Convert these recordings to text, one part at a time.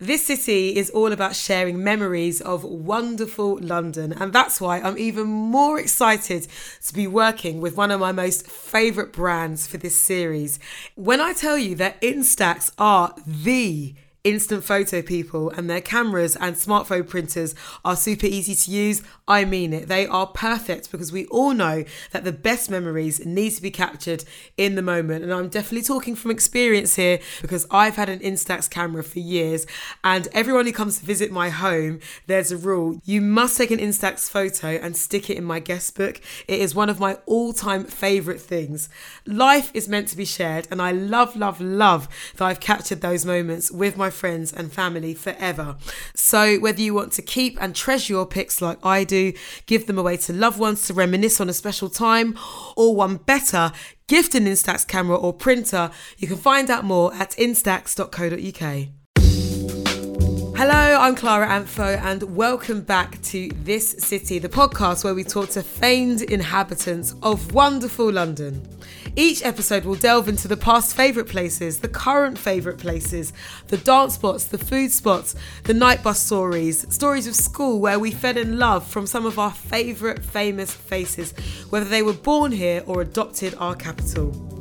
This city is all about sharing memories of wonderful London, and that's why I'm even more excited to be working with one of my most favourite brands for this series. When I tell you that Instax are the instant photo people and their cameras and smartphone printers are super easy to use, I mean it. They are perfect because we all know that the best memories need to be captured in the moment. And I'm definitely talking from experience here because I've had an Instax camera for years. And everyone who comes to visit my home, there's a rule. You must take an Instax photo and stick it in my guest book. It is one of my all time favorite things. Life is meant to be shared. And I love, love, love that I've captured those moments with my friends and family forever. So whether you want to keep and treasure your pics like I do, give them away to loved ones to reminisce on a special time, or one better, gift an Instax camera or printer, you can find out more at instax.co.uk. Hello, I'm Clara Amfo, and welcome back to This City, the podcast where we talk to famed inhabitants of wonderful London. Each episode will delve into the past favourite places, the current favourite places, the dance spots, the food spots, the night bus stories, stories of school where we fell in love from some of our favourite famous faces, whether they were born here or adopted our capital.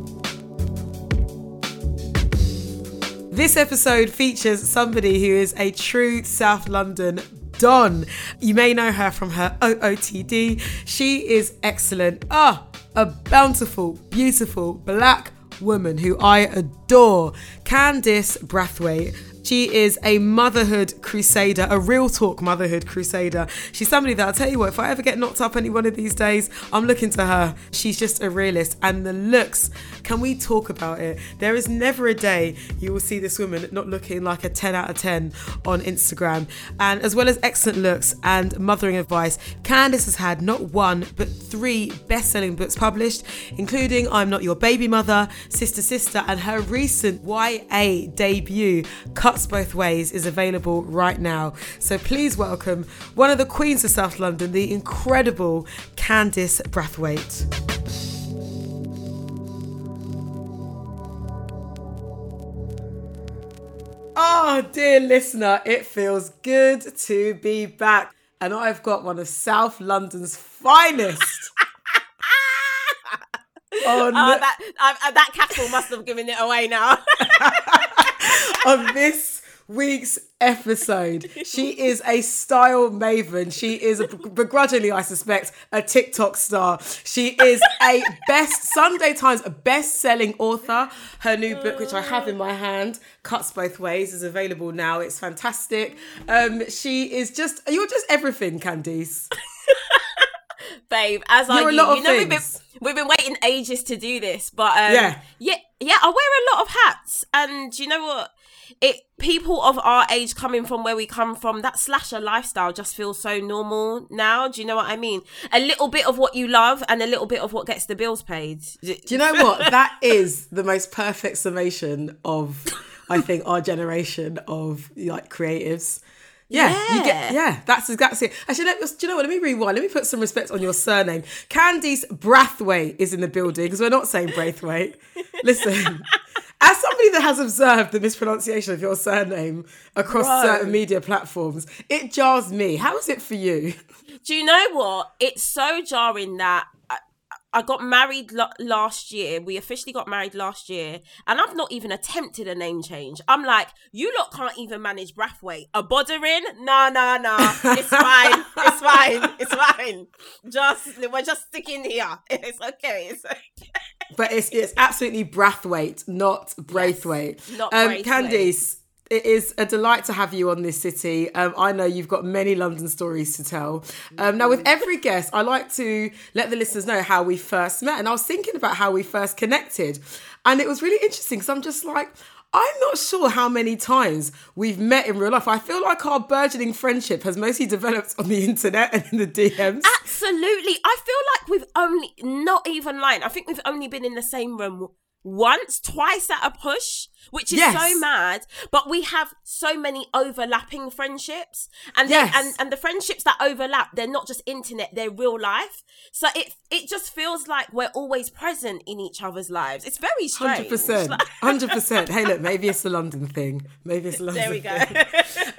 This episode features somebody who is a true South London Don. You may know her from her OOTD. She is excellent. Ah, a bountiful, beautiful black woman who I adore, Candice Brathwaite. She is a motherhood crusader, a real talk motherhood crusader. She's somebody that I'll tell you what, if I ever get knocked up any one of these days, I'm looking to her. She's just a realist. And the looks, can we talk about it? There is never a day you will see this woman not looking like a 10 out of 10 on Instagram. And as well as excellent looks and mothering advice, Candice has had not one, but three best selling books published, including I'm Not Your Baby Mother, Sister Sister, and her recent YA debut, Cut Cuts Both Ways is available right now. So please welcome one of the queens of South London, the incredible Candice Brathwaite. Oh, dear listener, it feels good to be back. And I've got one of South London's finest. oh, that, uh, uh, that castle must have given it away now. on this week's episode. She is a style maven. She is a, begrudgingly, I suspect, a TikTok star. She is a best Sunday Times best-selling author. Her new book, which I have in my hand, Cuts Both Ways, is available now. It's fantastic. Um, she is just you're just everything, Candice. Babe, as you're I you, you know, we've been, we've been waiting ages to do this, but um, yeah, yeah, yeah. I wear a lot of hats, and you know what? it people of our age coming from where we come from that slasher lifestyle just feels so normal now. Do you know what i mean? A little bit of what you love and a little bit of what gets the bills paid. Do you know what? That is the most perfect summation of i think our generation of like creatives yeah, yeah. You get, yeah, that's exactly it. Actually, let, do you know what? Let me rewind. Let me put some respect on your surname. Candice Brathwaite is in the building because we're not saying Braithwaite. Listen, as somebody that has observed the mispronunciation of your surname across Bro. certain media platforms, it jars me. How is it for you? Do you know what? It's so jarring that I, got married l- last year. We officially got married last year, and I've not even attempted a name change. I'm like, you lot can't even manage Brathwaite. A bothering? No, no, no. It's fine. it's fine. It's fine. Just we're just sticking here. It's okay. It's okay but it's it's absolutely Brathwaite, not Braithwaite. Yes, not um, Braithwaite. Candice, it is a delight to have you on this city. Um, I know you've got many London stories to tell. Um, now, with every guest, I like to let the listeners know how we first met. And I was thinking about how we first connected. And it was really interesting because I'm just like, I'm not sure how many times we've met in real life. I feel like our burgeoning friendship has mostly developed on the internet and in the DMs. Absolutely. I feel like we've only, not even lying, I think we've only been in the same room once, twice at a push, which is Yes. so mad. But we have so many overlapping friendships, and Yes. they, and and the friendships that overlap, they're not just internet, they're real life. So it it just feels like we're always present in each other's lives. It's very strange. Hundred percent, hundred percent. Hey, look, maybe it's the London thing. Maybe it's the London. There we go.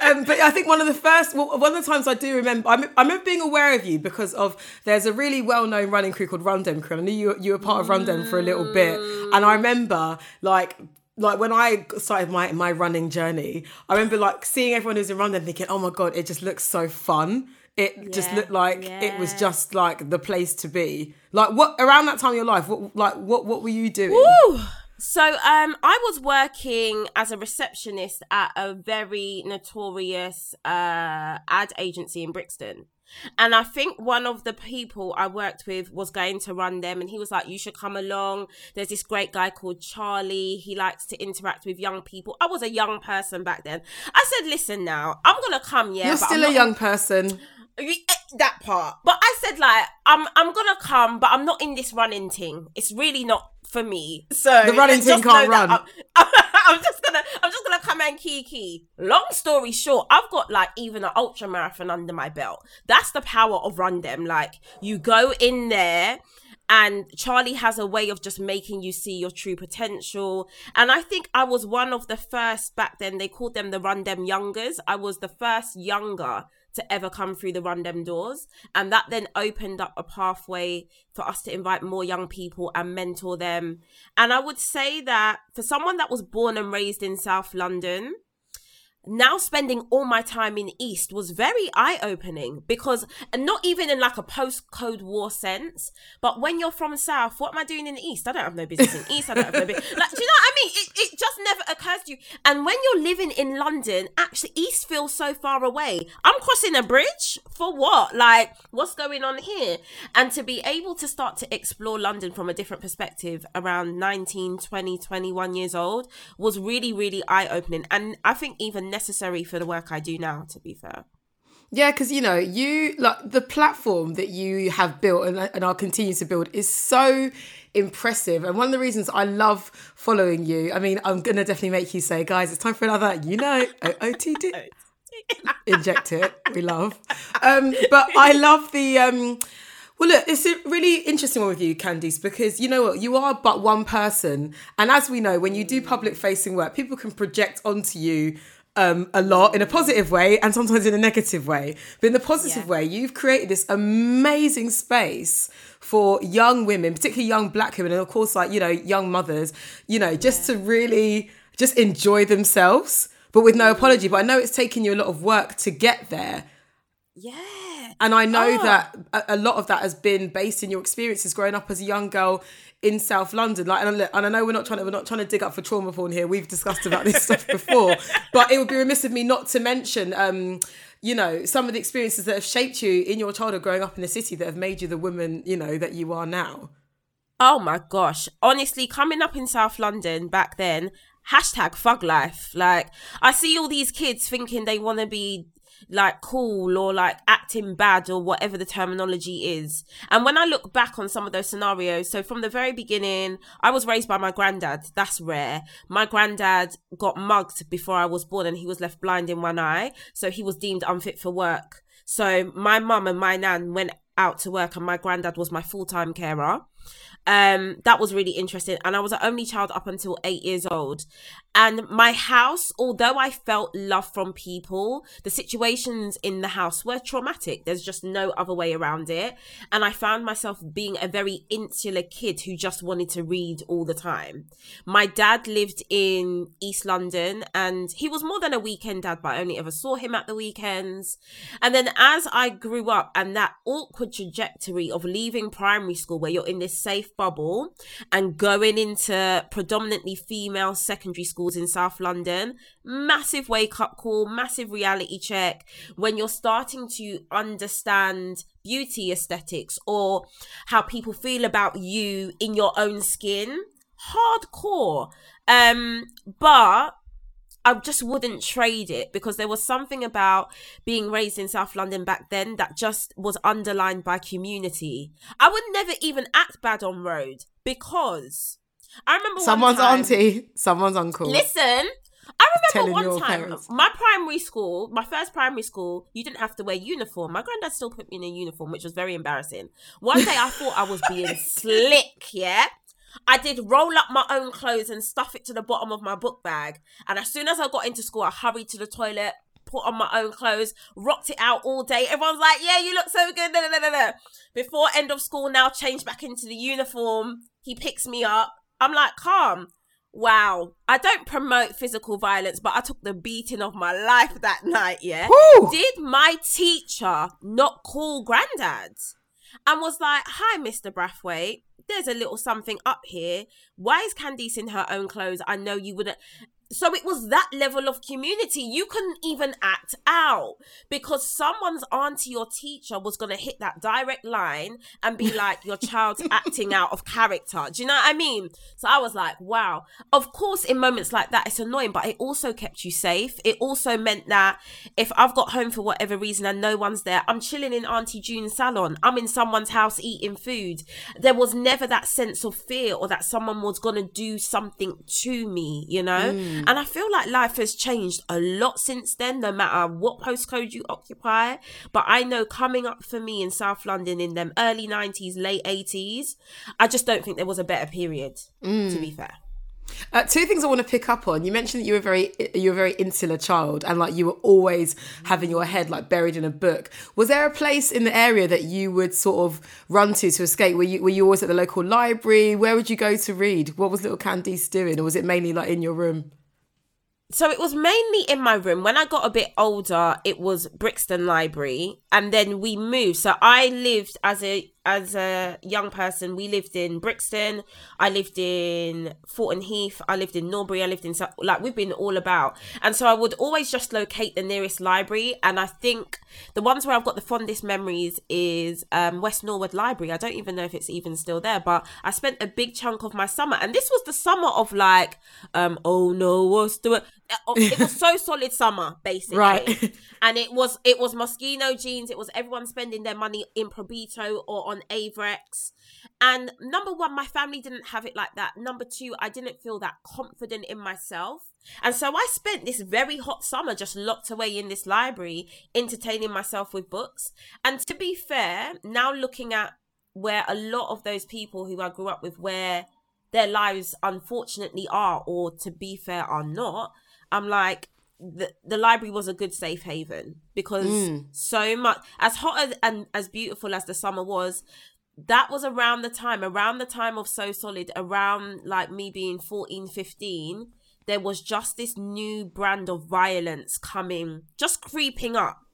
um, but I think one of the first, well, one of the times I do remember, I, m- I remember being aware of you because of there's a really well-known running crew called Run Dem Crew. I knew you, you were part of Run Dem for a little bit, and I remember like. Like when I started my my running journey, I remember like seeing everyone who's in Run Dem thinking, "Oh my god, it just looks so fun." It just looked like it was just like the place to be. Like what around that time of your life, what like what what were you doing? Woo! So um I was working as a receptionist at a very notorious uh ad agency in Brixton. And I think one of the people I worked with was going to Run Dem and he was like, You should come along. There's this great guy called Charlie. He likes to interact with young people. I was a young person back then. I said, Listen now, I'm gonna come, yeah. You're still a young person. Eh, that part. But I said like I'm I'm gonna come, but I'm not in this running thing. It's really not for me. So The running thing can't run. I'm, I'm just gonna I'm just gonna come and kiki. Long story short, I've got like even an ultra marathon under my belt. That's the power of Run Dem. Like you go in there. And Charlie has a way of just making you see your true potential. And I think I was one of the first back then. They called them the Run Dem Youngers. I was the first younger to ever come through the Run Dem doors. And that then opened up a pathway for us to invite more young people and mentor them. And I would say that for someone that was born and raised in South London, now spending all my time in East was very eye opening because, and not even in like a post Code War sense, but when you're from South, what am I doing in the East? I don't have no business in East. I don't have no business. Like, do you know what I mean? It, it just never occurs to you. And when you're living in London, actually, East feels so far away. I'm crossing a bridge for what? Like, what's going on here? And to be able to start to explore London from a different perspective around 19, 20, 21 years old was really, really eye opening. And I think even necessary for the work I do now, to be fair. Yeah, because you know, you like the platform that you have built and, and are continue to build is so impressive. And one of the reasons I love following you, I mean, I'm gonna definitely make you say, guys, it's time for another, you know, OTD. Inject it. We love. Um, but I love the um well, look, it's a really interesting one with you, Candice, because you know what? You are but one person. And as we know, when you do public facing work, people can project onto you um, a lot in a positive way and sometimes in a negative way. But in the positive Yeah. way, you've created this amazing space for young women, particularly young black women, and of course, like, you know, young mothers, you know, just to really just enjoy themselves, but with no apology. But I know it's taken you a lot of work to get there. Yeah. And I know Oh. that a, lot of that has been based in your experiences growing up as a young girl in South London. Like, and, I- and I know we're not trying to we're not trying to dig up for trauma porn here. We've discussed about this stuff before, but it would be remiss of me not to mention, um, you know, some of the experiences that have shaped you in your childhood growing up in the city that have made you the woman you know that you are now. Oh my gosh. Honestly, coming up in South London back then, hashtag fug life. Like, I see all these kids thinking they want to be like cool or like acting bad or whatever the terminology is. And when I look back on some of those scenarios, so from the very beginning, I was raised by my granddad. That's rare. My granddad got mugged before I was born and he was left blind in one eye. So he was deemed unfit for work. So my mum and my nan went out to work and my granddad was my full-time carer um that was really interesting and i was an only child up until eight years old and my house although i felt love from people the situations in the house were traumatic. There's just no other way around it. And i found myself being a very insular kid who just wanted to read all the time. My dad lived in east london and he was more than a weekend dad but i only ever saw him at the weekends. And then as i grew up and that awkward trajectory of leaving primary school where you're in this safe bubble and going into predominantly female secondary schools in South London. Massive wake up call, massive reality check when you're starting to understand beauty aesthetics or how people feel about you in your own skin. Hardcore. Um, but I just wouldn't trade it because there was something about being raised in South London back then that just was underlined by community. I would never even act bad on road because I remember Someone's one time, auntie, someone's uncle. Listen, I remember one time, parents. my primary school, my first primary school, you didn't have to wear uniform. My granddad still put me in a uniform, which was very embarrassing. One day I thought I was being slick, yeah? I did roll up my own clothes and stuff it to the bottom of my book bag. And as soon as I got into school, I hurried to the toilet, put on my own clothes, rocked it out all day. Everyone's like, yeah, you look so good. Before end of school, now change back into the uniform. He picks me up. I'm like, calm. Wow. I don't promote physical violence, but I took the beating of my life that night, yeah? Woo! Did my teacher not call granddad? And was like, hi, Mr. Brathwaite. There's a little something up here. Why is Candice in her own clothes? I know you wouldn't. So it was that level of community. You couldn't even act out because someone's auntie or teacher was going to hit that direct line and be like, your child's acting out of character. Do you know what I mean? So I was like, wow. Of course, in moments like that, it's annoying, but it also kept you safe. It also meant that if I've got home for whatever reason and no one's there, I'm chilling in Auntie June's salon. I'm in someone's house eating food. There was never that sense of fear or that someone was going to do something to me, you know? Mm. And I feel like life has changed a lot since then, no matter what postcode you occupy. But I know coming up for me in South London in them early 90s, late 80s, I just don't think there was a better period, to be fair. Uh, two things I want to pick up on. You mentioned that you were very you were a very insular child, and like you were always having your head like buried in a book. Was there a place in the area that you would sort of run to to escape? Were you were you always at the local library? Where would you go to read? What was little Candice doing, or was it mainly like in your room? So it was mainly in my room. When i got a bit older it was brixton library and then we moved. So i lived as a as a young person we lived in brixton i lived in Thornton heath i lived in norbury i lived in like we've been all about. And so i would always just locate the nearest library and i think the ones where i've got the fondest memories is um, west norwood library. I don't even know if it's even still there but i spent a big chunk of my summer and this was the summer of like um oh no what's the it was so solid summer basically Right. and it was it was Moschino jeans. It was everyone spending their money in Probito or on Avirex. And number one, my family didn't have it like that. Number two, I didn't feel that confident in myself. And so I spent this very hot summer just locked away in this library, entertaining myself with books. And to be fair, now looking at where a lot of those people who I grew up with, where their lives unfortunately are, or to be fair, are not, I'm like, the, the library was a good safe haven because mm. so much as hot as, and as beautiful as the summer was that was around the time around the time of so solid around like me being 14 15 there was just this new brand of violence coming just creeping up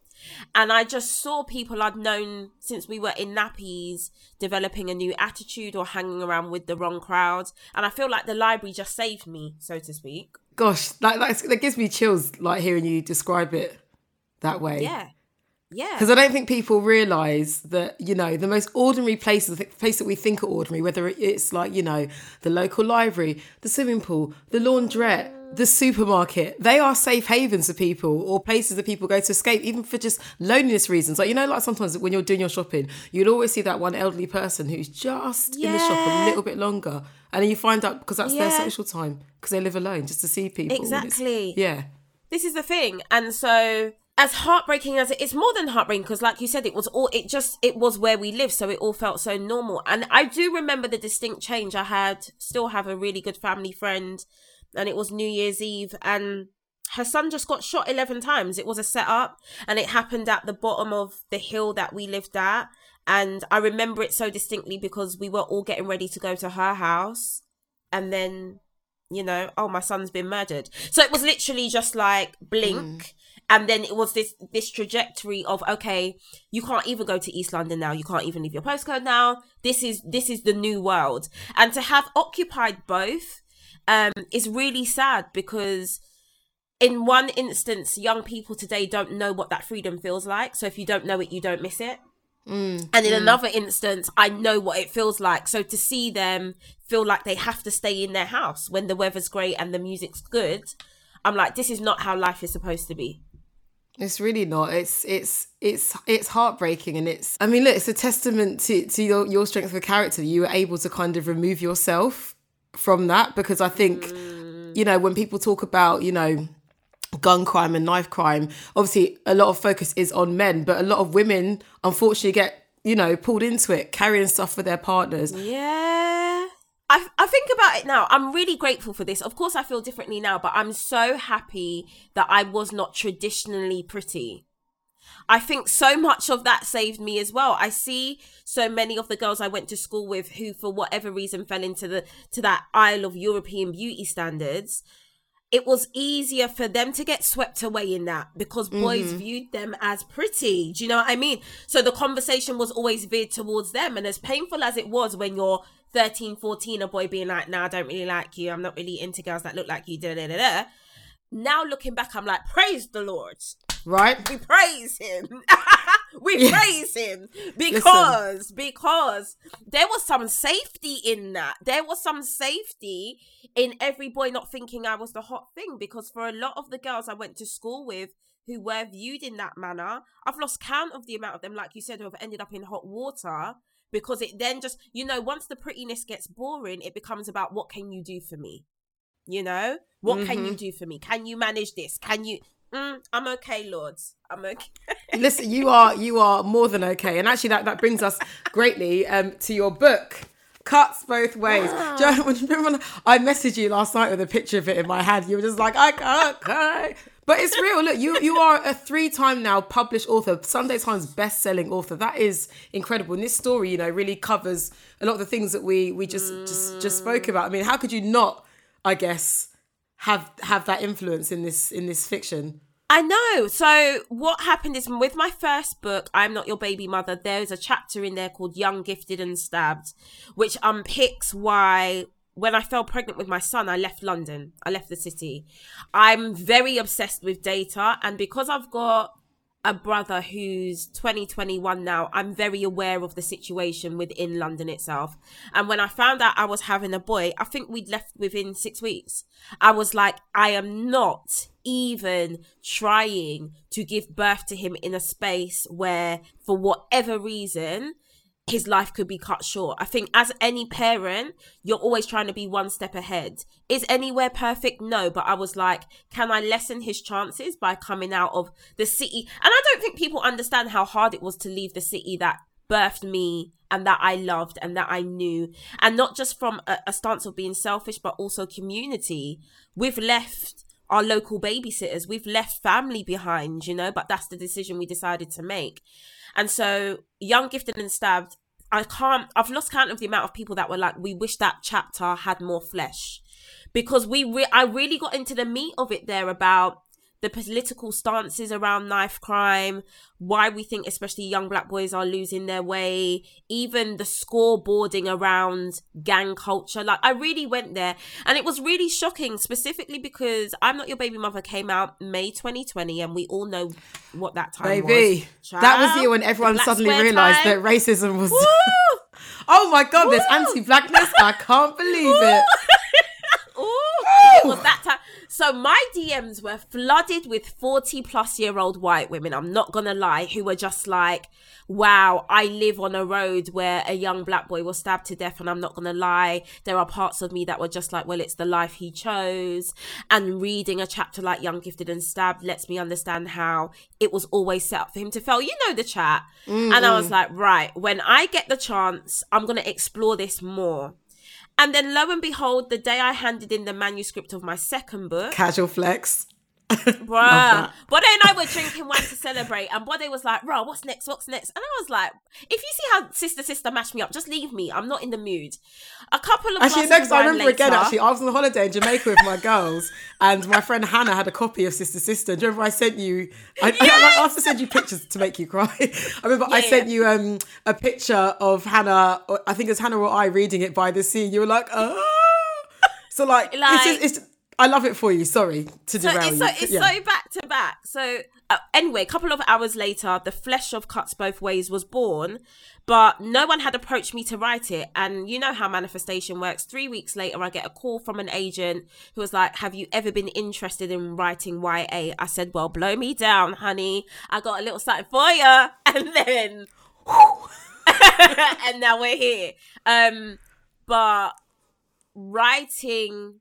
and I just saw people I'd known since we were in nappies developing a new attitude or hanging around with the wrong crowd. And I feel like the library just saved me, so to speak. Gosh, that that's, that gives me chills like hearing you describe it that way. Yeah. Yeah. Because I don't think people realise that, you know, the most ordinary places, the place that we think are ordinary, whether it's like, you know, the local library, the swimming pool, the laundrette, the supermarket, they are safe havens for people or places that people go to escape, even for just loneliness reasons. Like, you know, like sometimes when you're doing your shopping, you'll always see that one elderly person who's just in the shop a little bit longer. And then you find out because that's their social time, because they live alone, just to see people. Exactly. Yeah. this is the thing and so as heartbreaking as it is more than heartbreaking because like you said it was all it just it was where we lived so it all felt so normal and i do remember the distinct change i had still have a really good family friend and it was new year's eve and her son just got shot 11 times it was a setup and it happened at the bottom of the hill that we lived at and i remember it so distinctly because we were all getting ready to go to her house and then you know, oh my son's been murdered. So it was literally just like blink. Mm-hmm. And then it was this this trajectory of okay, you can't even go to East London now. You can't even leave your postcode now. This is this is the new world. And to have occupied both um is really sad because in one instance, young people today don't know what that freedom feels like. So if you don't know it, you don't miss it. And in another instance, I know what it feels like. So to see them feel like they have to stay in their house when the weather's great and the music's good, I'm like, this is not how life is supposed to be. It's really not. It's it's it's it's heartbreaking, and it's. I mean, look, it's a testament to to your your strength of character. You were able to kind of remove yourself from that because I think, mm. you know, when people talk about, you know, gun crime and knife crime, obviously a lot of focus is on men, but a lot of women unfortunately get, you know, pulled into it, carrying stuff for their partners. Yeah. I, I think about it now. I'm really grateful for this. Of course, I feel differently now, but I'm so happy that I was not traditionally pretty. I think so much of that saved me as well. I see so many of the girls I went to school with who, for whatever reason, fell into the to that aisle of European beauty standards. It was easier for them to get swept away in that because mm-hmm. boys viewed them as pretty. Do you know what I mean? So the conversation was always veered towards them. And as painful as it was when you're 13, 14, a boy being like, nah, I don't really like you. I'm not really into girls that look like you. Da, da, da, da. Now looking back, I'm like, praise the Lord Right? we praise him. we Yeah. praise him because because there was some safety in that. There was some safety in every boy not thinking I was the hot thing because for a lot of the girls I went to school with who were viewed in that manner, I've lost count of the amount of them, like you said, who have ended up in hot water because it then just you know once the prettiness gets boring, it becomes about what can you do for me. You know, what can you mm-hmm. do for me? Can you manage this? Can you? Mm, I'm okay, lords. I'm okay. Listen, you are you are more than okay, and actually that that brings us greatly um, to your book. Cuts both ways. Do you remember when I messaged you last night with a picture of it in my hand? You were just like, I can't. But it's real. Look, you you are a three-time now published author, Sunday Times best-selling author. That is incredible. And this story, you know, really covers a lot of the things that we we just just just spoke about. I mean, how could you not? I guess have have that influence in this in this fiction. I know. So what happened is with my first book, I'm Not Your Baby Mother, there's a chapter in there called Young, Gifted and Stabbed, which unpicks why when I fell pregnant with my son, I left London. I left the city. I'm very obsessed with data and because I've got a brother who's 2021 now i'm very aware of the situation within london itself. And when i found out i was having a boy i think we'd left within six weeks. I was like i am not even trying to give birth to him in a space where for whatever reason his life could be cut short. I think as any parent, you're always trying to be one step ahead. Is anywhere perfect? No, but I was like, can I lessen his chances by coming out of the city? And I don't think people understand how hard it was to leave the city that birthed me and that I loved and that I knew. And not just from a, a stance of being selfish, but also community. We've left our local babysitters, we've left family behind, you know, but that's the decision we decided to make. And so, young, gifted, and stabbed. I can't. I've lost count of the amount of people that were like, "We wish that chapter had more flesh," because we. Re- I really got into the meat of it there about the political stances around knife crime, why we think especially young black boys are losing their way, even the scoreboarding around gang culture. Like I really went there and it was really shocking specifically because I'm Not Your Baby Mother came out May 2020 and we all know what that time Baby, was. that was you when everyone suddenly realised time. that racism was. Oh my god, there's Woo! anti-blackness. I can't believe it. Ooh, it was that time. So my DMs were flooded with 40 plus year old white women, I'm not gonna lie, who were just like, wow, I live on a road where a young black boy was stabbed to death, and I'm not gonna lie, there are parts of me that were just like, well, it's the life he chose. And reading a chapter like Young, Gifted, and Stabbed lets me understand how it was always set up for him to fail. You know the chat. And I was mm. like, right, when I get the chance, I'm gonna explore this more. And then lo and behold, the day I handed in the manuscript of my second book, Casual flex. Bruh. Bode and I were drinking wine to celebrate, and Bode was like, bro, what's next? What's next? And I was like, if you see how sister sister mashed me up, just leave me. I'm not in the mood. A couple of Actually, next I remember again. later- Actually, I was on holiday in Jamaica with my girls, and my friend Hannah had a copy of Sister Sister. Do you remember I sent you? I, I, I have to send you pictures to make you cry. I remember I Yeah. sent you um a picture of Hannah. Or I think it's Hannah or I reading it by the sea. You were like, oh. So like, it's Like- just, it's. I love it for you. Sorry to So derail it's you. so it's Yeah. so back to back. So uh, anyway, a couple of hours later, the flesh of cuts both ways was born, but no one had approached me to write it. And you know how manifestation works. Three weeks later, I get a call from an agent who was like, "Have you ever been interested in writing YA?" I said, "Well, blow me down, honey. I got a little something for you." And then, and now we're here. Um, but writing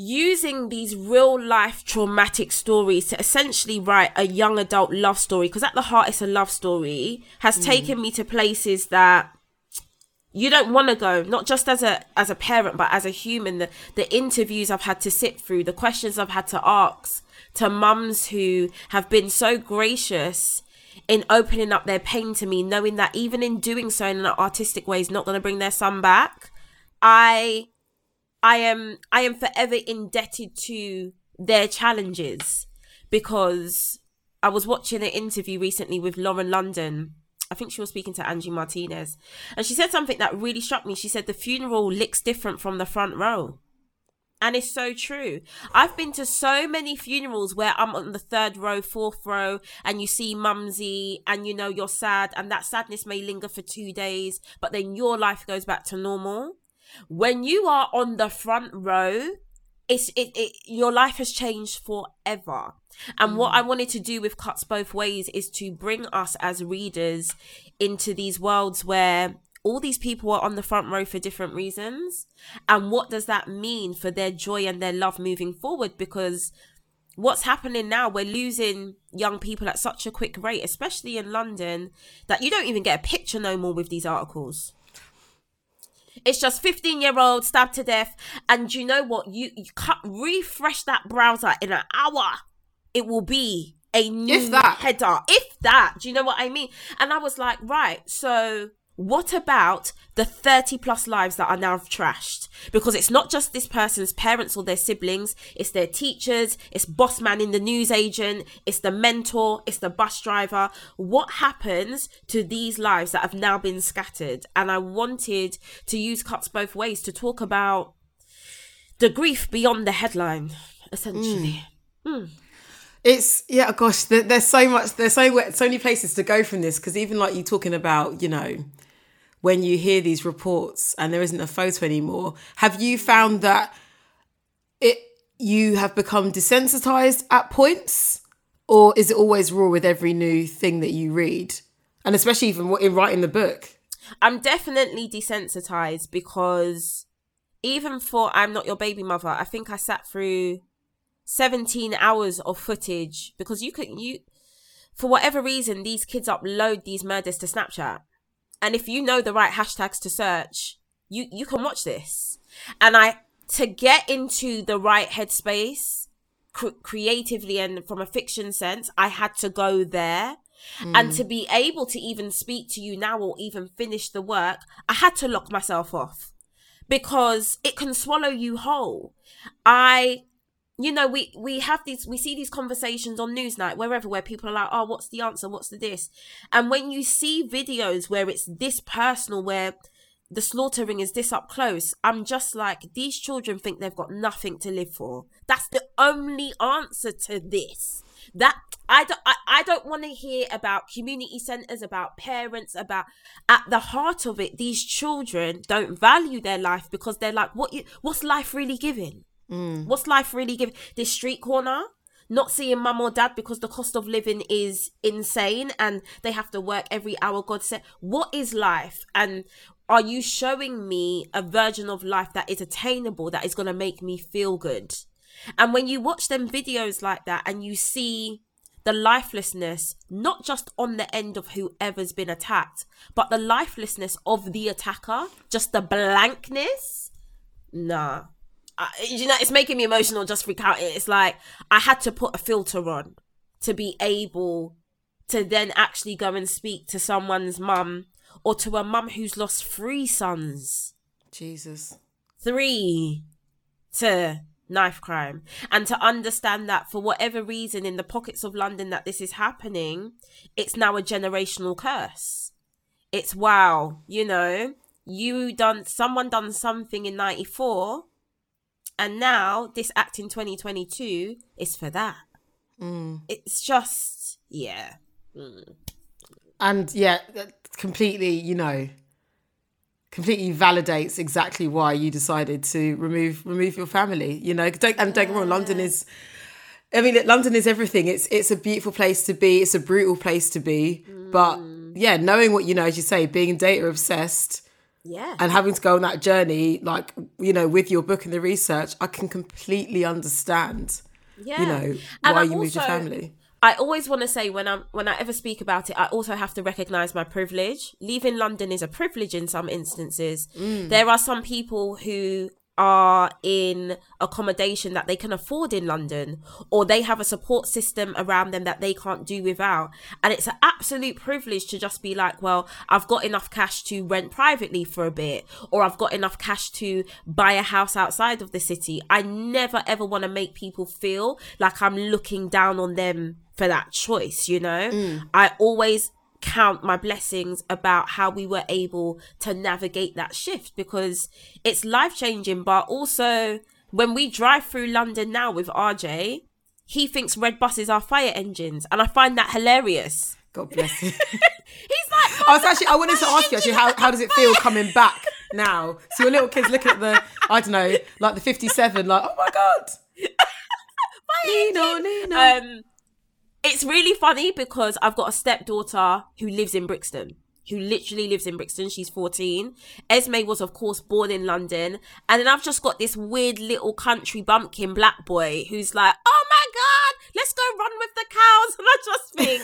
using these real life traumatic stories to essentially write a young adult love story because at the heart it's a love story has mm. taken me to places that you don't want to go not just as a as a parent but as a human the the interviews i've had to sit through the questions i've had to ask to mums who have been so gracious in opening up their pain to me knowing that even in doing so in an artistic way is not going to bring their son back i I am I am forever indebted to their challenges because I was watching an interview recently with Lauren London. I think she was speaking to Angie Martinez. And she said something that really struck me. She said the funeral looks different from the front row. And it's so true. I've been to so many funerals where I'm on the third row, fourth row, and you see mumsy, and you know you're sad, and that sadness may linger for two days, but then your life goes back to normal. When you are on the front row, it's it, it your life has changed forever. And mm. what I wanted to do with Cuts Both Ways is to bring us as readers into these worlds where all these people are on the front row for different reasons. And what does that mean for their joy and their love moving forward? Because what's happening now, we're losing young people at such a quick rate, especially in London, that you don't even get a picture no more with these articles. It's just 15 year old stabbed to death. And you know what? You, you can't refresh that browser in an hour. It will be a new if that. header. If that. Do you know what I mean? And I was like, right, so what about the 30 plus lives that are now trashed? Because it's not just this person's parents or their siblings, it's their teachers, it's boss man in the news agent, it's the mentor, it's the bus driver. What happens to these lives that have now been scattered? And I wanted to use cuts both ways to talk about the grief beyond the headline, essentially. Mm. Mm. It's yeah, gosh. there's so much. There's so so many places to go from this because even like you talking about, you know, when you hear these reports and there isn't a photo anymore. Have you found that it you have become desensitized at points, or is it always raw with every new thing that you read, and especially even in writing the book? I'm definitely desensitized because even for I'm not your baby mother, I think I sat through 17 hours of footage because you could you for whatever reason these kids upload these murders to Snapchat and if you know the right hashtags to search you you can watch this. And i to get into the right headspace cr- creatively and from a fiction sense i had to go there. Mm. and to be able to even speak to you now or even finish the work i had to lock myself off. Because it can swallow you whole. I you know we we have these we see these conversations on newsnight wherever where people are like oh what's the answer? What's the this? And when you see videos where it's this personal where the slaughtering is this up close i'm just like these children think they've got nothing to live for. That's the only answer to this. That I don't I, I don't want to hear about community centers about parents about at the heart of it these children don't value their life because they're like what you what's life really giving Mm. What's life really giving? This street corner, not seeing mum or dad because the cost of living is insane and they have to work every hour God said. What is life? And are you showing me a version of life that is attainable, that is going to make me feel good? And when you watch them videos like that and you see the lifelessness, not just on the end of whoever's been attacked, but the lifelessness of the attacker, just the blankness, nah you know, it's making me emotional just recounting it. It's like I had to put a filter on to be able to then actually go and speak to someone's mum or to a mum who's lost three sons. Jesus. Three to knife crime. And to understand that for whatever reason in the pockets of London that this is happening, it's now a generational curse. It's wow, you know, you done someone done something in 94 and now this act in 2022 is for that. Mm. It's just, yeah. Mm. And yeah, completely, you know, completely validates exactly why you decided to remove remove your family. You know, don't, and don't get me wrong, London is. I mean, London is everything. It's it's a beautiful place to be. It's a brutal place to be. Mm. But yeah, knowing what you know, as you say, being data obsessed, Yeah. and having to go on that journey, like you know, with your book and the research, I can completely understand. yeah. You know And why I'm you moved your family. I always want to say when I'm when I ever speak about it, I also have to recognize my privilege. Leaving London is a privilege in some instances. Mm. There are some people who are in accommodation that they can afford in London or they have a support system around them that they can't do without. And it's an absolute privilege to just be like, well, I've got enough cash to rent privately for a bit or I've got enough cash to buy a house outside of the city. I never ever want to make people feel like I'm looking down on them for that choice, you know? Mm. I always count my blessings about how we were able to navigate that shift because it's life changing but also when we drive through London now with RJ he thinks red buses are fire engines and I find that hilarious God bless him. he's like I was actually I wanted to ask you actually how, how does it feel coming back now? So your little kids looking at the I don't know like the fifty seven like oh my god. Nino, Nino. um it's really funny because I've got a stepdaughter who lives in Brixton. Who literally lives in Brixton. She's 14. Esme was, of course, born in London. And then I've just got this weird little country bumpkin black boy who's like, oh my God, let's go run with the cows. And I just think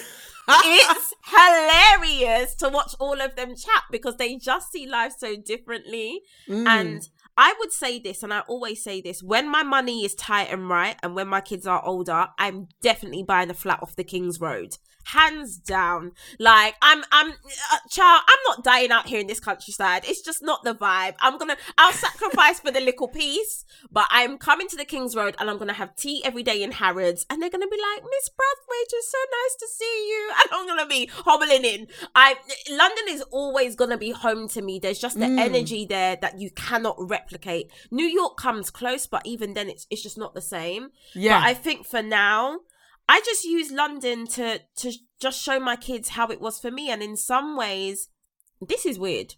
it's hilarious to watch all of them chat because they just see life so differently. Mm. And I would say this, and I always say this when my money is tight and right, and when my kids are older, I'm definitely buying a flat off the King's Road. Hands down. Like, I'm, I'm, uh, child, I'm not dying out here in this countryside. It's just not the vibe. I'm gonna, I'll sacrifice for the little piece, but I'm coming to the King's Road and I'm gonna have tea every day in Harrods, and they're gonna be like, Miss Brathwaite, it's so nice to see you. And I'm gonna be hobbling in. I, London is always gonna be home to me. There's just the energy there that you cannot replicate. New York comes close, but even then, it's it's just not the same. Yeah. But I think for now, I just use London to to just show my kids how it was for me, and in some ways, this is weird,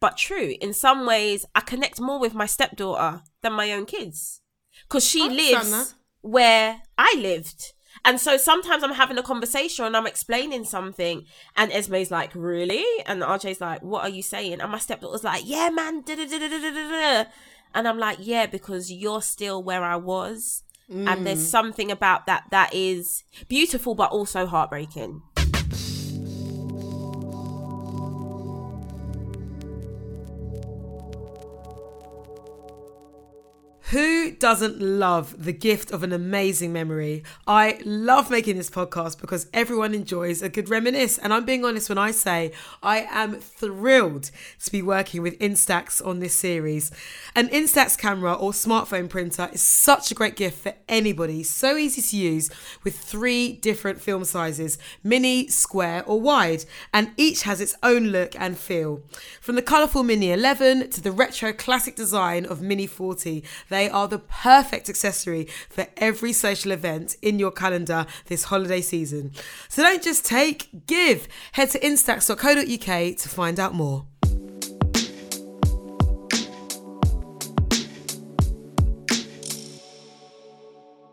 but true. In some ways, I connect more with my stepdaughter than my own kids because she lives that. where I lived. And so sometimes I'm having a conversation and I'm explaining something, and Esme's like, "Really?" And RJ's like, "What are you saying?" And my stepdaughter's like, "Yeah, man." da, da, da, da, da, da, da, da." And I'm like, "Yeah, because you're still where I was." And Mm. there's something about that that is beautiful, but also heartbreaking. Who doesn't love the gift of an amazing memory? I love making this podcast because everyone enjoys a good reminisce. And I'm being honest when I say I am thrilled to be working with Instax on this series. An Instax camera or smartphone printer is such a great gift for anybody. So easy to use with three different film sizes mini, square, or wide. And each has its own look and feel. From the colourful Mini 11 to the retro classic design of Mini 40, they are the perfect accessory for every social event in your calendar this holiday season. So don't just take, give. Head to instax.co.uk to find out more.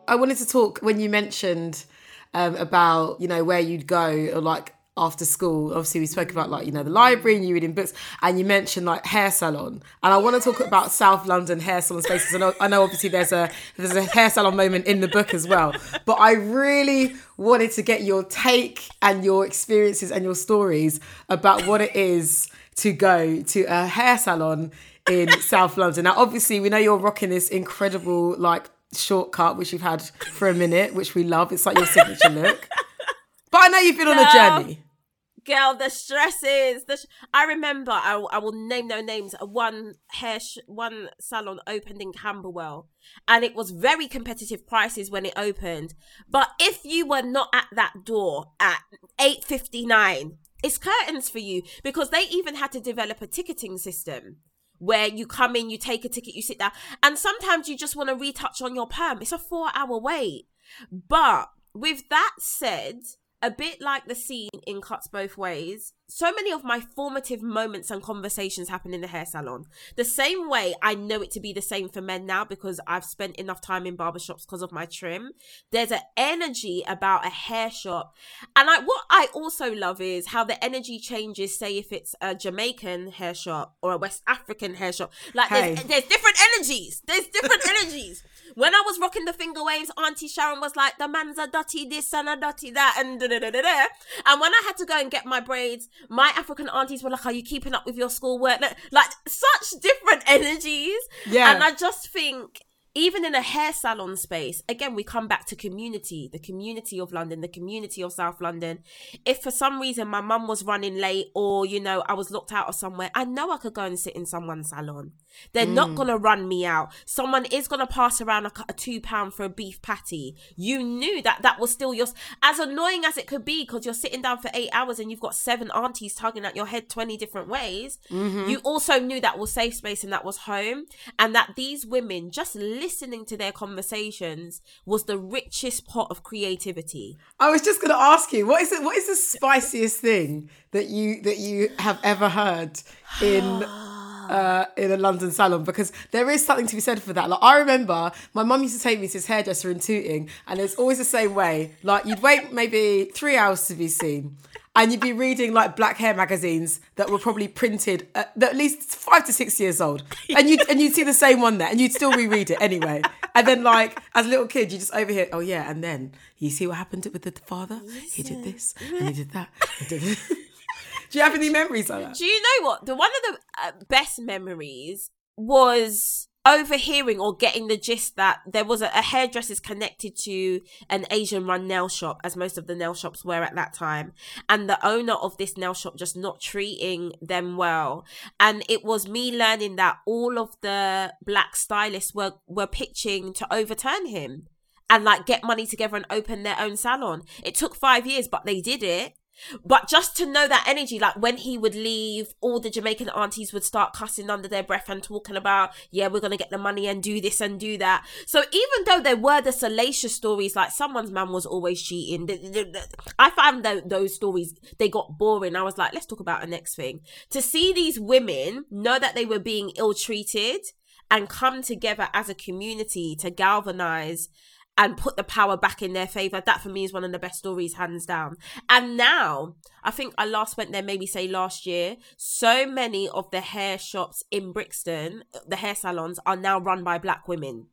I wanted to talk when you mentioned um, about you know where you'd go or like after school. Obviously, we spoke about like you know the library and you reading books, and you mentioned like hair salon. And I want to talk about South London hair salon spaces. I know, I know obviously there's a there's a hair salon moment in the book as well, but I really wanted to get your take and your experiences and your stories about what it is to go to a hair salon in South London. Now, obviously, we know you're rocking this incredible like shortcut which you've had for a minute, which we love. It's like your signature look. But I know you've been on a journey. Girl, the stresses. The sh- I remember. I, will- I will name no names. Uh, one hair, sh- one salon opened in Camberwell, and it was very competitive prices when it opened. But if you were not at that door at eight fifty nine, it's curtains for you because they even had to develop a ticketing system where you come in, you take a ticket, you sit down, and sometimes you just want to retouch on your perm. It's a four hour wait. But with that said, a bit like the scene in Cuts Both Ways, so many of my formative moments and conversations happen in the hair salon. The same way I know it to be the same for men now because I've spent enough time in barbershops because of my trim. There's an energy about a hair shop. And I what I also love is how the energy changes, say if it's a Jamaican hair shop or a West African hair shop. Like Hey. there's, there's different energies. There's different energies. When I was rocking the finger waves, Auntie Sharon was like, the man's a dotty this and a dotty that and da da da da da. And when I had to go and get my braids, my African aunties were like, Are you keeping up with your schoolwork? Like, like such different energies. Yeah. And I just think even in a hair salon space, again, we come back to community, the community of London, the community of South London. If for some reason my mum was running late or, you know, I was locked out of somewhere, I know I could go and sit in someone's salon. They're not mm. going to run me out. Someone is going to pass around a, a two pound for a beef patty. You knew that that was still yours. As annoying as it could be, because you're sitting down for eight hours and you've got seven aunties tugging at your head 20 different ways, mm-hmm. you also knew that was safe space and that was home. And that these women, just listening to their conversations, was the richest pot of creativity. I was just going to ask you, what is it? What is the spiciest thing that you that you have ever heard in uh, in a London salon? Because there is something to be said for that. Like I remember, my mum used to take me to this hairdresser in Tooting, and it's always the same way. Like you'd wait maybe three hours to be seen. And you'd be reading like black hair magazines that were probably printed at, at least five to six years old, and you and you'd see the same one there, and you'd still reread it anyway. And then, like as a little kid, you just overhear, oh yeah, and then you see what happened with the father. He did this and he did that. Do you have any memories like that? Do you know what? The one of the uh, best memories was overhearing or getting the gist that there was a, a hairdresser's connected to an Asian run nail shop, as most of the nail shops were at that time, and the owner of this nail shop just not treating them well. And it was me learning that all of the black stylists were were pitching to overturn him and like get money together and open their own salon. It took five years, but they did it. But just to know that energy, like when he would leave, all the Jamaican aunties would start cussing under their breath and talking about, yeah, we're gonna get the money and do this and do that. So even though there were the salacious stories, like someone's man was always cheating, I found tho- those stories they got boring. I was like, let's talk about the next thing. To see these women know that they were being ill treated and come together as a community to galvanize and put the power back in their favor. That for me is one of the best stories, hands down. And now, I think I last went there maybe say last year. So many of the hair shops in Brixton, the hair salons, are now run by black women.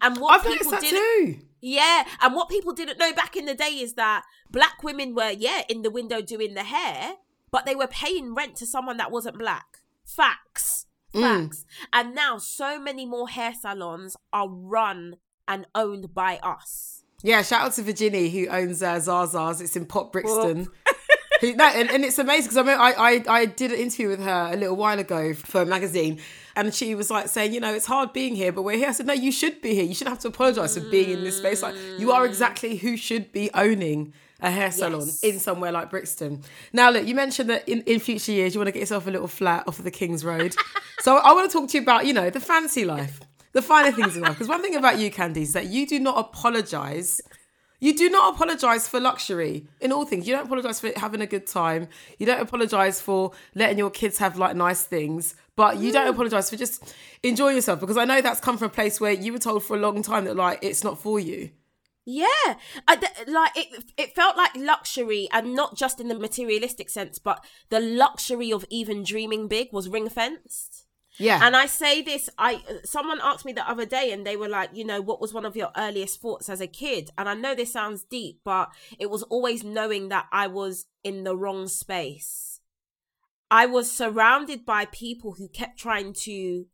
And what I've people didn't, too. yeah, and what people didn't know back in the day is that black women were yeah in the window doing the hair, but they were paying rent to someone that wasn't black. Facts, Mm. facts. And now so many more hair salons are run and owned by us. Yeah, shout out to Virginie who owns uh, Zaza's. It's in Pop Brixton. Who- no, and, and it's amazing because I, mean, I, I I did an interview with her a little while ago for a magazine, and she was like saying, you know, it's hard being here, but we're here. I said, no, you should be here. You shouldn't have to apologize for being in this space. Like you are exactly who should be owning a hair salon Yes. in somewhere like Brixton. Now, look, you mentioned that in, in future years you want to get yourself a little flat off of the King's Road. so I want to talk to you about, you know, the fancy life, the finer things in life. Because one thing about you, Candy, is that you do not apologize. You do not apologize for luxury in all things. You don't apologize for having a good time. You don't apologize for letting your kids have like nice things, but you don't mm. apologize for just enjoying yourself because I know that's come from a place where you were told for a long time that like it's not for you. Yeah, I d like it. It felt like luxury, and not just in the materialistic sense, but the luxury of even dreaming big was ring fenced. Yeah. And I say this, I someone asked me the other day, and they were like, you know, what was one of your earliest thoughts as a kid? And I know this sounds deep, but it was always knowing that I was in the wrong space. I was surrounded by people who kept trying to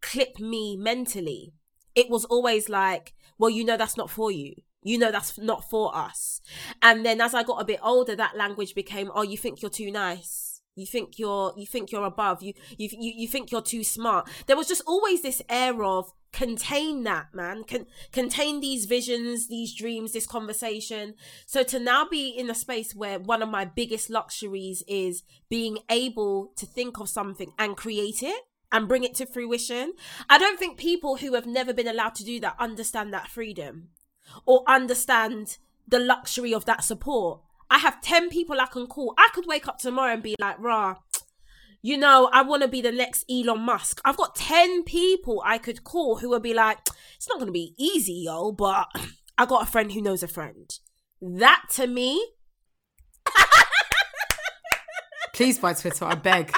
clip me mentally. It was always like, well, you know, that's not for you. You know, that's not for us. And then as I got a bit older, that language became, oh, you think you're too nice. You think you're, you think you're above. You, you, you, you think you're too smart. There was just always this air of contain that, man. Can contain these visions, these dreams, this conversation. So to now be in a space where one of my biggest luxuries is being able to think of something and create it and bring it to fruition. I don't think people who have never been allowed to do that understand that freedom or understand the luxury of that support. I have 10 people I can call. I could wake up tomorrow and be like, rah, you know, I want to be the next Elon Musk. I've got 10 people I could call who would be like, it's not going to be easy, yo, but I got a friend who knows a friend. That to me. please buy Twitter, I beg.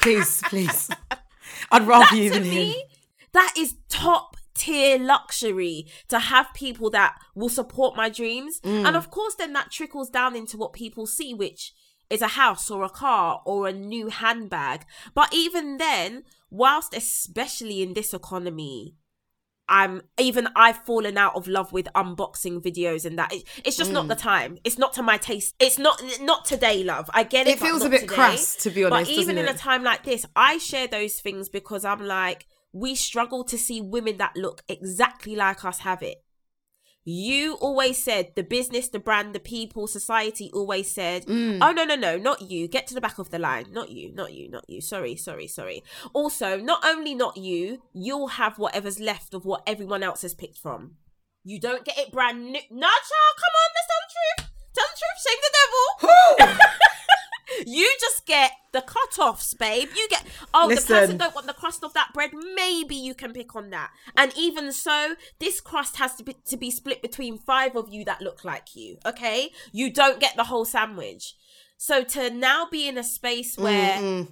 please, please. I'd rather that you than me, him. that is top tier luxury to have people that will support my dreams. Mm. And of course, then that trickles down into what people see, which is a house or a car or a new handbag. But even then, whilst especially in this economy, I'm even I've fallen out of love with unboxing videos and that. It, it's just Mm. not the time. It's not to my taste. It's not not today, love. I get it. It feels a bit today. crass, to be honest, But even in it? a time like this, I share those things because I'm like, we struggle to see women that look exactly like us have it. You always said the business, the brand, the people, society always said, Mm. oh, no, no, no, not you. Get to the back of the line. Not you, not you, not you. Sorry, sorry, sorry. Also, not only not you, you'll have whatever's left of what everyone else has picked from. You don't get it brand new. Nah, child, come on, let's tell the truth. Tell the truth, shame the devil. You just get the cut-offs, babe. You get oh, the person don't want the crust of that bread. Maybe you can pick on that. And even so, this crust has to be to be split between five of you that look like you. Okay, you don't get the whole sandwich. So to now be in a space where Mm-mm.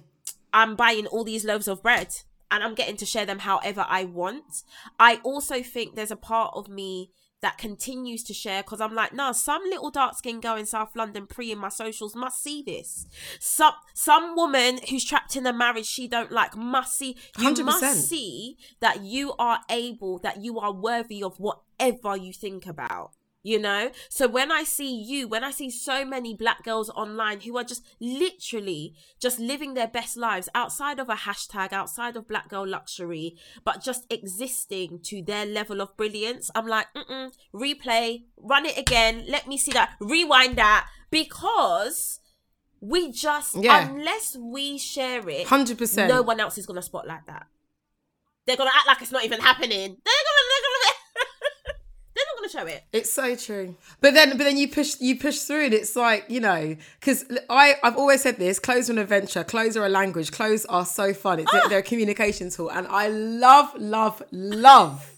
I'm buying all these loaves of bread and I'm getting to share them however I want. I also think there's a part of me that continues to share because I'm like, no, some little dark skinned girl in South London pre in my socials must see this. Some some woman who's trapped in a marriage she don't like must see. You 100%. must see that you are able, that you are worthy of whatever you think about you know? So when i see you when i see so many black girls online who are just literally just living their best lives outside of a hashtag outside of black girl luxury but just existing to their level of brilliance i'm like Mm-mm, replay run it again. Let me see that. Rewind that. Because we just Yeah. unless we share it 100%. no one else is gonna spotlight that. They're gonna act like it's not even happening. They're gonna they're gonna they're not gonna show it It's so true. But then, but then you push, you push through, and it's like you know, because I, I've always said this: clothes are an adventure, clothes are a language, clothes are so fun. It's ah! they're a communication tool, and I love, love, love,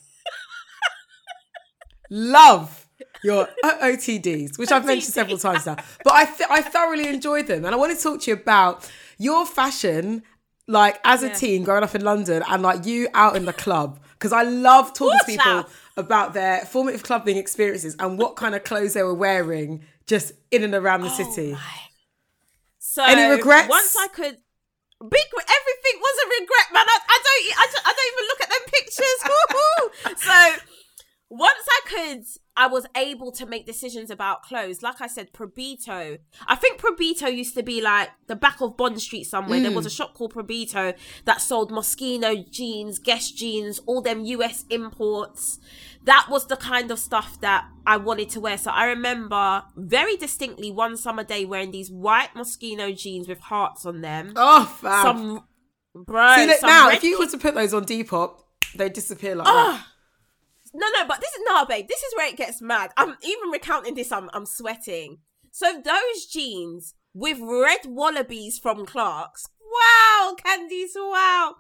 love your OTDs, which I've mentioned several times now. But I, th- I thoroughly enjoyed them, and I want to talk to you about your fashion, like as a Yeah. teen growing up in London, and like you out in the club, because I love talking to people about their formative clubbing experiences and what kind of clothes they were wearing just in and around the oh city. So Any regrets? Once I could, big everything was a regret, man. I, I don't, I, don't- I don't even look at them pictures. So once I could, I was able to make decisions about clothes. Like I said, Probito. I think Probito used to be like the back of Bond Street somewhere. There was Mm. a shop called Probito that sold Moschino jeans, Guess jeans, all them US imports. That was the kind of stuff that I wanted to wear. So I remember very distinctly one summer day wearing these white Moschino jeans with hearts on them. Oh, fab. Some bro. See, look, now, red if you were to put those on Depop, they disappear like Ah, no, no, but this is no, babe. This is where it gets mad. I'm even recounting this. I'm I'm sweating. So those jeans with red wallabies from Clark's. Wow, Candice. Wow,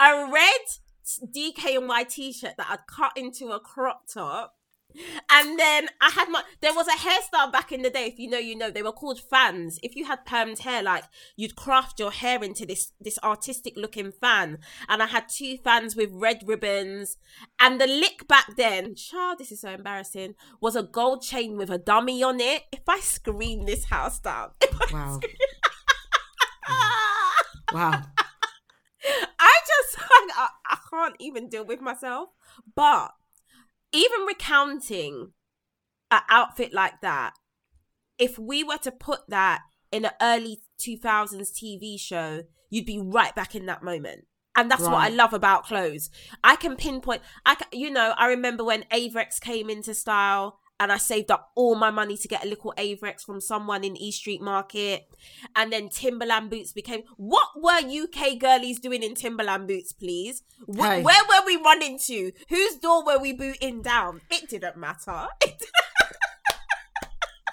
a red DKNY t-shirt that I'd cut into a crop top. And then I had my there was a hairstyle back in the day, if you know, you know, they were called fans. If you had permed hair, like you'd craft your hair into this this artistic looking fan. And I had two fans with red ribbons. And the lick back then, child, this is so embarrassing, was a gold chain with a dummy on it. If I scream this house down, if I that. Wow. Ah! Wow. I just I, I can't even deal with myself. But even recounting an outfit like that, if we were to put that in an early 2000s TV show, you'd be right back in that moment. And that's what I love about clothes. I can pinpoint. I can, you know, I remember when Avirex came into style, and I saved up all my money to get a little Avirex from someone in East Street Market, and then Timberland boots became. What were UK girlies doing in Timberland boots, please? Wh- Hey. Where were we running to? Whose door were we booting down? It didn't matter.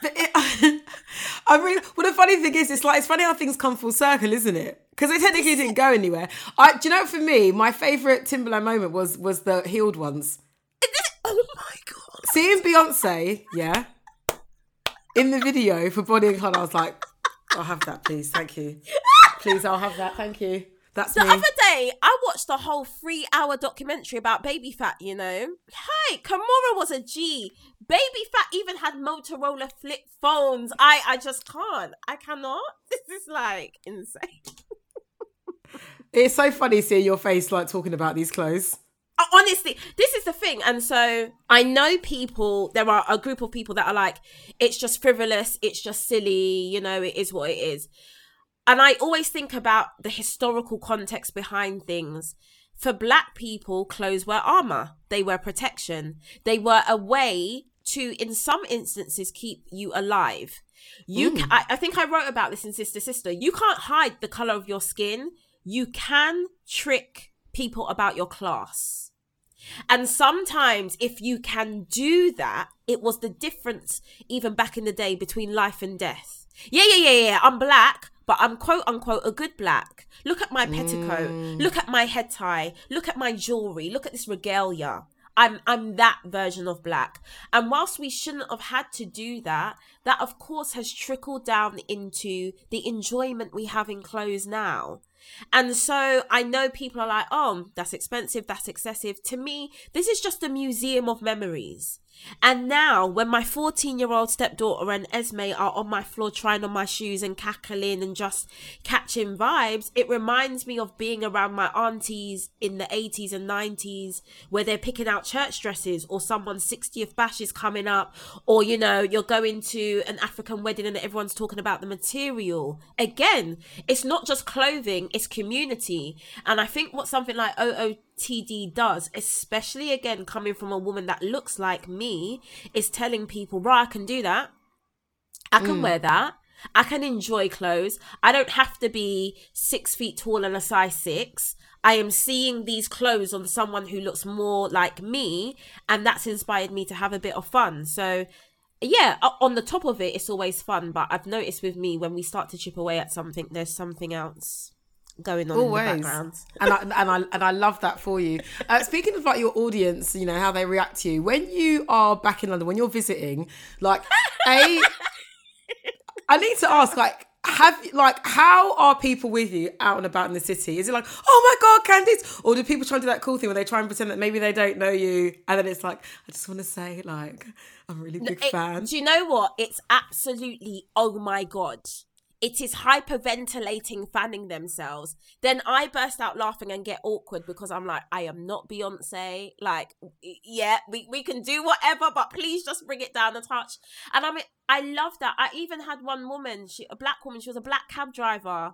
It, I mean, well, the funny thing is, it's like it's funny how things come full circle, isn't it? Because they technically didn't go anywhere. I, do you know, for me, my favorite Timberland moment was was the heeled ones. Oh Seeing Beyonce, yeah, in the video for Bonnie and Clyde, I was like, I'll have that, please, thank you. Please, I'll have that, thank you. That's The me. other day, I watched a whole three hour documentary about Baby Phat, you know? Hey, Kimora was a G. Baby Phat even had Motorola flip phones. I, I just can't. I cannot. This is like insane. It's so funny seeing your face like talking about these clothes. Uh, Honestly, this is the thing. And so I know people, there are a group of people that are like, it's just frivolous, it's just silly, you know, it is what it is. And I always think about the historical context behind things. For black people, clothes were armor, they were protection, they were a way to, in some instances, keep you alive. You, ca- I, I think I wrote about this in Sista Sister. You can't hide the color of your skin. You can trick people about your class. And sometimes, if you can do that, it was the difference, even back in the day, between life and death. Yeah, yeah, yeah, yeah. I'm black, but I'm quote unquote a good black. Look at my petticoat. Mm. Look at my head tie. Look at my jewelry. Look at this regalia. I'm I'm that version of black. And whilst we shouldn't have had to do that, that of course has trickled down into the enjoyment we have in clothes now. And so I know people are like, oh, that's expensive, that's excessive. To me, this is just a museum of memories. And now, when my 14 year old stepdaughter and Esme are on my floor trying on my shoes and cackling and just catching vibes, it reminds me of being around my aunties in the 80s and 90s where they're picking out church dresses or someone's 60th bash is coming up, or you know, you're going to an African wedding and everyone's talking about the material. Again, it's not just clothing, it's community. And I think what something like OOTD does, especially again coming from a woman that looks like me, is telling people, right, I can do that. I can mm. wear that. I can enjoy clothes. I don't have to be six feet tall and a size six. I am seeing these clothes on someone who looks more like me, and that's inspired me to have a bit of fun. So, yeah, on the top of it, it's always fun. But I've noticed with me when we start to chip away at something, there's something else going on in the Always, background. and I and I and I love that for you. Uh, speaking of like your audience, you know how they react to you when you are back in London when you're visiting. Like, a, I need to ask, like, have like how are people with you out and about in the city? Is it like, oh my god, Candice, or do people try and do that cool thing where they try and pretend that maybe they don't know you, and then it's like, I just want to say, like, I'm a really big It- fan. Do you know what? It's absolutely oh my god. It is hyperventilating, fanning themselves. Then I burst out laughing and get awkward because I'm like, I am not Beyonce. Like, yeah, we, we can do whatever, but please just bring it down a touch. And I mean, I love that. I even had one woman, she a black woman, she was a black cab driver,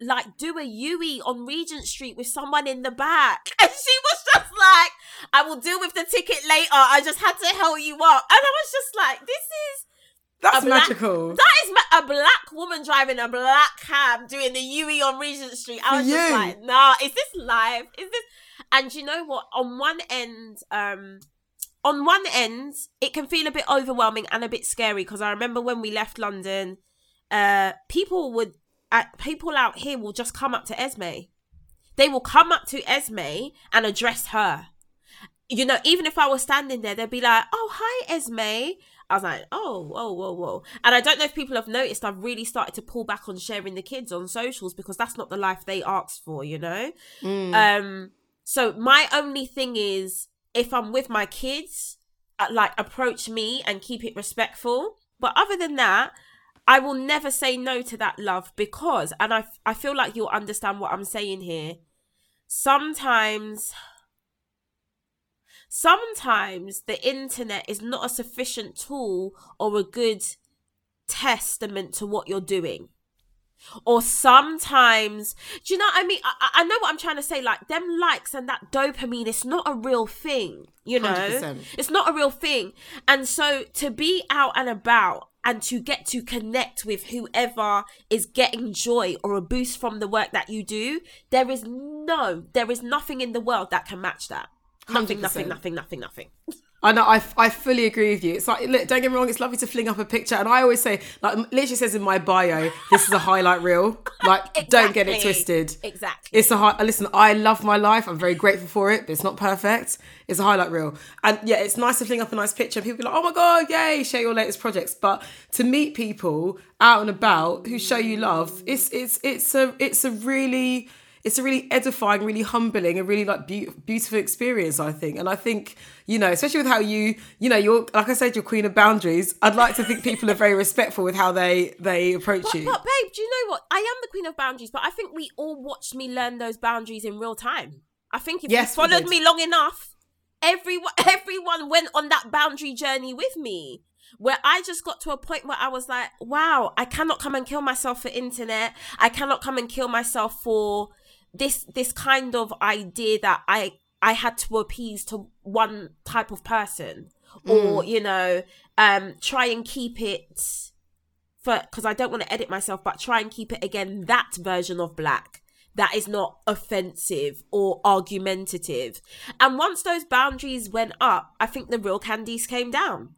like do a Yui on Regent Street with someone in the back. And she was just like, I will deal with the ticket later. I just had to help you up. And I was just like, this is That's black- magical. that is ma- a black woman driving a black cab doing the UE on Regent Street. I For was just you. like, nah, is this live? Is this? And you know what? On one end, um, on one end, it can feel a bit overwhelming and a bit scary because I remember when we left London, uh, people would, uh, people out here will just come up to Esme. They will come up to Esme and address her. You know, even if I was standing there, they'd be like, "Oh, hi, Esme." I was like, "Oh, whoa, whoa, whoa!" And I don't know if people have noticed. I've really started to pull back on sharing the kids on socials because that's not the life they asked for. You know. Mm. Um. So my only thing is, if I'm with my kids, uh, like approach me and keep it respectful. But other than that, I will never say no to that love because, and I I feel like you'll understand what I'm saying here. Sometimes sometimes the internet is not a sufficient tool or a good testament to what you're doing. Or sometimes, do you know what I mean? I, I- know what I'm trying to say. Like, them likes and that dopamine, it's not a real thing, you know? 100%. It's not a real thing. And so to be out and about and to get to connect with whoever is getting joy or a boost from the work that you do, there is no, there is nothing in the world that can match that. Nothing, nothing, 100%. nothing, nothing, nothing. I know. I, I fully agree with you. It's like, look, don't get me wrong. It's lovely to fling up a picture, and I always say, like, literally says in my bio, this is a highlight reel. Like, don't get it twisted. Exactly. It's a high. Uh, listen, I love my life. I'm very grateful for it, but it's not perfect. It's a highlight reel, and yeah, it's nice to fling up a nice picture. People be like, "Oh my god, yay! Share your latest projects." But to meet people out and about who show you love, it's it's it's a it's a really it's a really edifying, really humbling, and really like beau- beautiful experience. I think, and I think you know, especially with how you you know you're like I said, you're queen of boundaries. I'd like to think people are very respectful with how they they approach But, you. but babe, do you know what? I am the queen of boundaries, but I think we all watched me learn those boundaries in real time. I think if Yes, you we followed me long enough, everyone everyone went on that boundary journey with me. Where I just got to a point where I was like, wow, I cannot come and kill myself for internet. I cannot come and kill myself for this this kind of idea that I I had to appease to one type of person. Or, you know, um, try and keep it for because I don't want to edit myself, but try and keep it again that version of black that is not offensive or argumentative. And once those boundaries went up, I think the real Candice came down.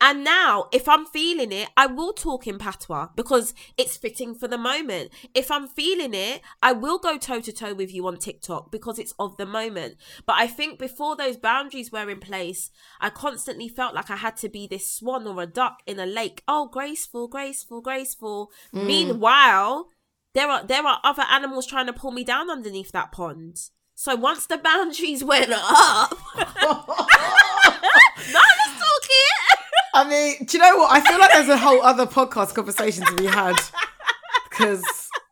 And now, if I'm feeling it, I will talk in patois because it's fitting for the moment. If I'm feeling it, I will go toe to toe with you on TikTok because it's of the moment. But I think before those boundaries were in place, I constantly felt like I had to be this swan or a duck in a lake. Oh, graceful, graceful, graceful. Mm. Meanwhile, there are there are other animals trying to pull me down underneath that pond. So once the boundaries went up, no, let's talk it. I mean, do you know what? I feel like there's a whole other podcast conversation to be had because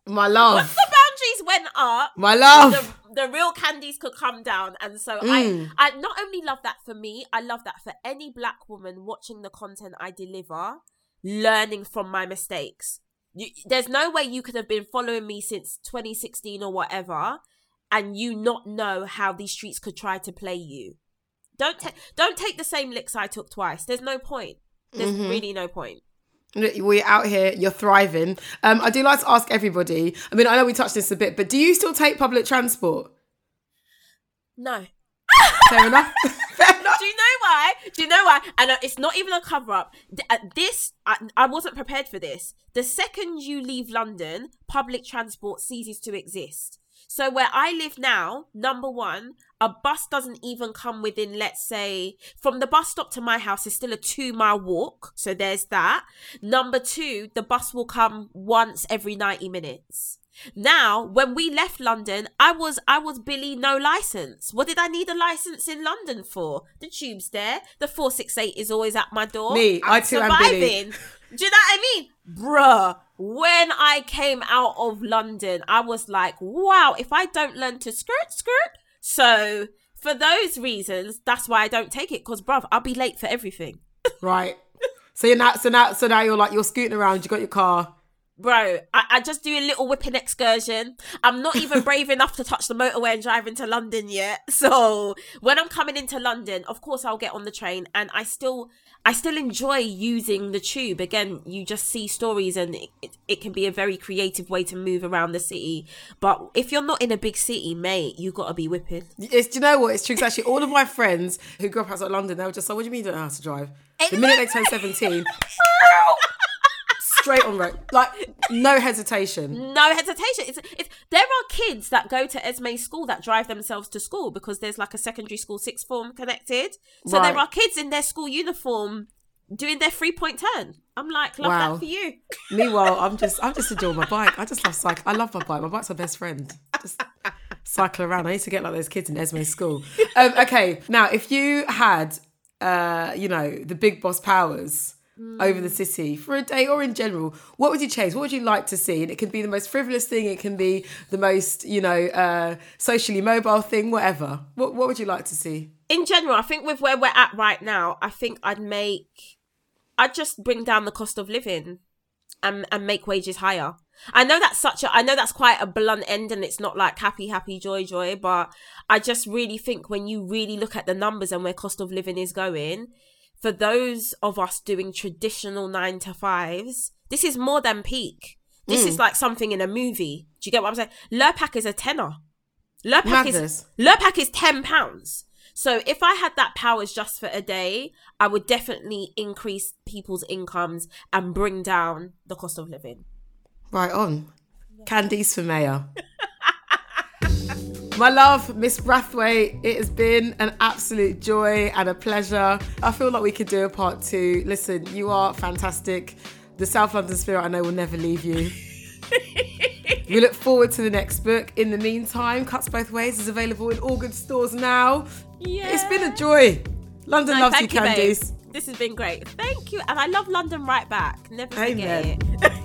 my love, the boundaries went up, my love. the, the real Candice could come down. And so Mm. I, I not only love that for me, I love that for any black woman watching the content I deliver, learning from my mistakes. You, there's no way you could have been following me since 2016 or whatever, and you not know how these streets could try to play you. Don't ta- don't take the same licks I took twice. There's no point. There's Mm-hmm. really no point. We're out here, you're thriving. Um, I do like to ask everybody. I mean, I know we touched this a bit, but do you still take public transport? No. Fair enough. Fair enough. Do you know why? Do you know why? And uh, it's not even a cover up. Uh, This, I, I wasn't prepared for this. The second you leave London, public transport ceases to exist. So where I live now, number one, a bus doesn't even come within, let's say, from the bus stop to my house is still a two mile walk. So there's that. Number two, the bus will come once every 90 minutes. Now, when we left London, I was I was Billy no license. What did I need a license in London for? The tube's there. The 468 is always at my door. Me, I I'm too am Billy. Do you know what I mean? Bruh, when I came out of London, I was like, wow, if I don't learn to skirt, skirt. So, for those reasons, that's why I don't take it. Because, bruv, I'll be late for everything. Right. So you're now, so now, so now you're like you're scooting around. You got your car. Bro, I, I just do a little whipping excursion. I'm not even brave enough to touch the motorway and drive into London yet. So when I'm coming into London, of course I'll get on the train and I still I still enjoy using the tube. Again, you just see stories and it, it, it can be a very creative way to move around the city. But if you're not in a big city, mate, you gotta be whipping. It's, do you know what? It's true. actually, all of my friends who grew up outside London, they were just like, "What do you mean you don't know how to drive?" The minute they turn seventeen, straight on road, like no hesitation. No hesitation. It's, it's there are kids that go to Esme school that drive themselves to school because there's like a secondary school sixth form connected. So Right. there are kids in their school uniform doing their three point turn. I'm like, love Wow. that for you. Meanwhile, I'm just, I'm just enjoying my bike. I just love cycle. I love my bike. My bike's my best friend. Just cycle around. I used to get like those kids in Esme school. Um, okay, now if you had, uh, you know, the big boss powers over the city for a day or in general, what would you change? What would you like to see? And it can be the most frivolous thing. It can be the most, you know, uh, socially mobile thing. Whatever. What, what would you like to see? In general, I think with where we're at right now, I think I'd make I'd just bring down the cost of living and and make wages higher. I know that's such a I know that's quite a blunt end and it's not like happy, happy, joy, joy, but I just really think when you really look at the numbers and where cost of living is going, for those of us doing traditional nine to fives, this is more than peak. This is hmm. like something in a movie. Do you get what I'm saying? Lurpak is a tenner. Lurpak Madness. is Lurpak is ten pounds. So if I had that powers just for a day, I would definitely increase people's incomes and bring down the cost of living. Right on. Candice for mayor. My love, Miss Brathwaite, it has been an absolute joy and a pleasure. I feel like we could do a part two. Listen, you are fantastic. The South London spirit, I know, will never leave you. we look forward to the next book. In the meantime, Cuts Both Ways is available in all good stores now. Yeah. It's been a joy. London No, loves you, thank you, babe. Candice. This has been great. Thank you. And I love London right back. Never forget Amen. it.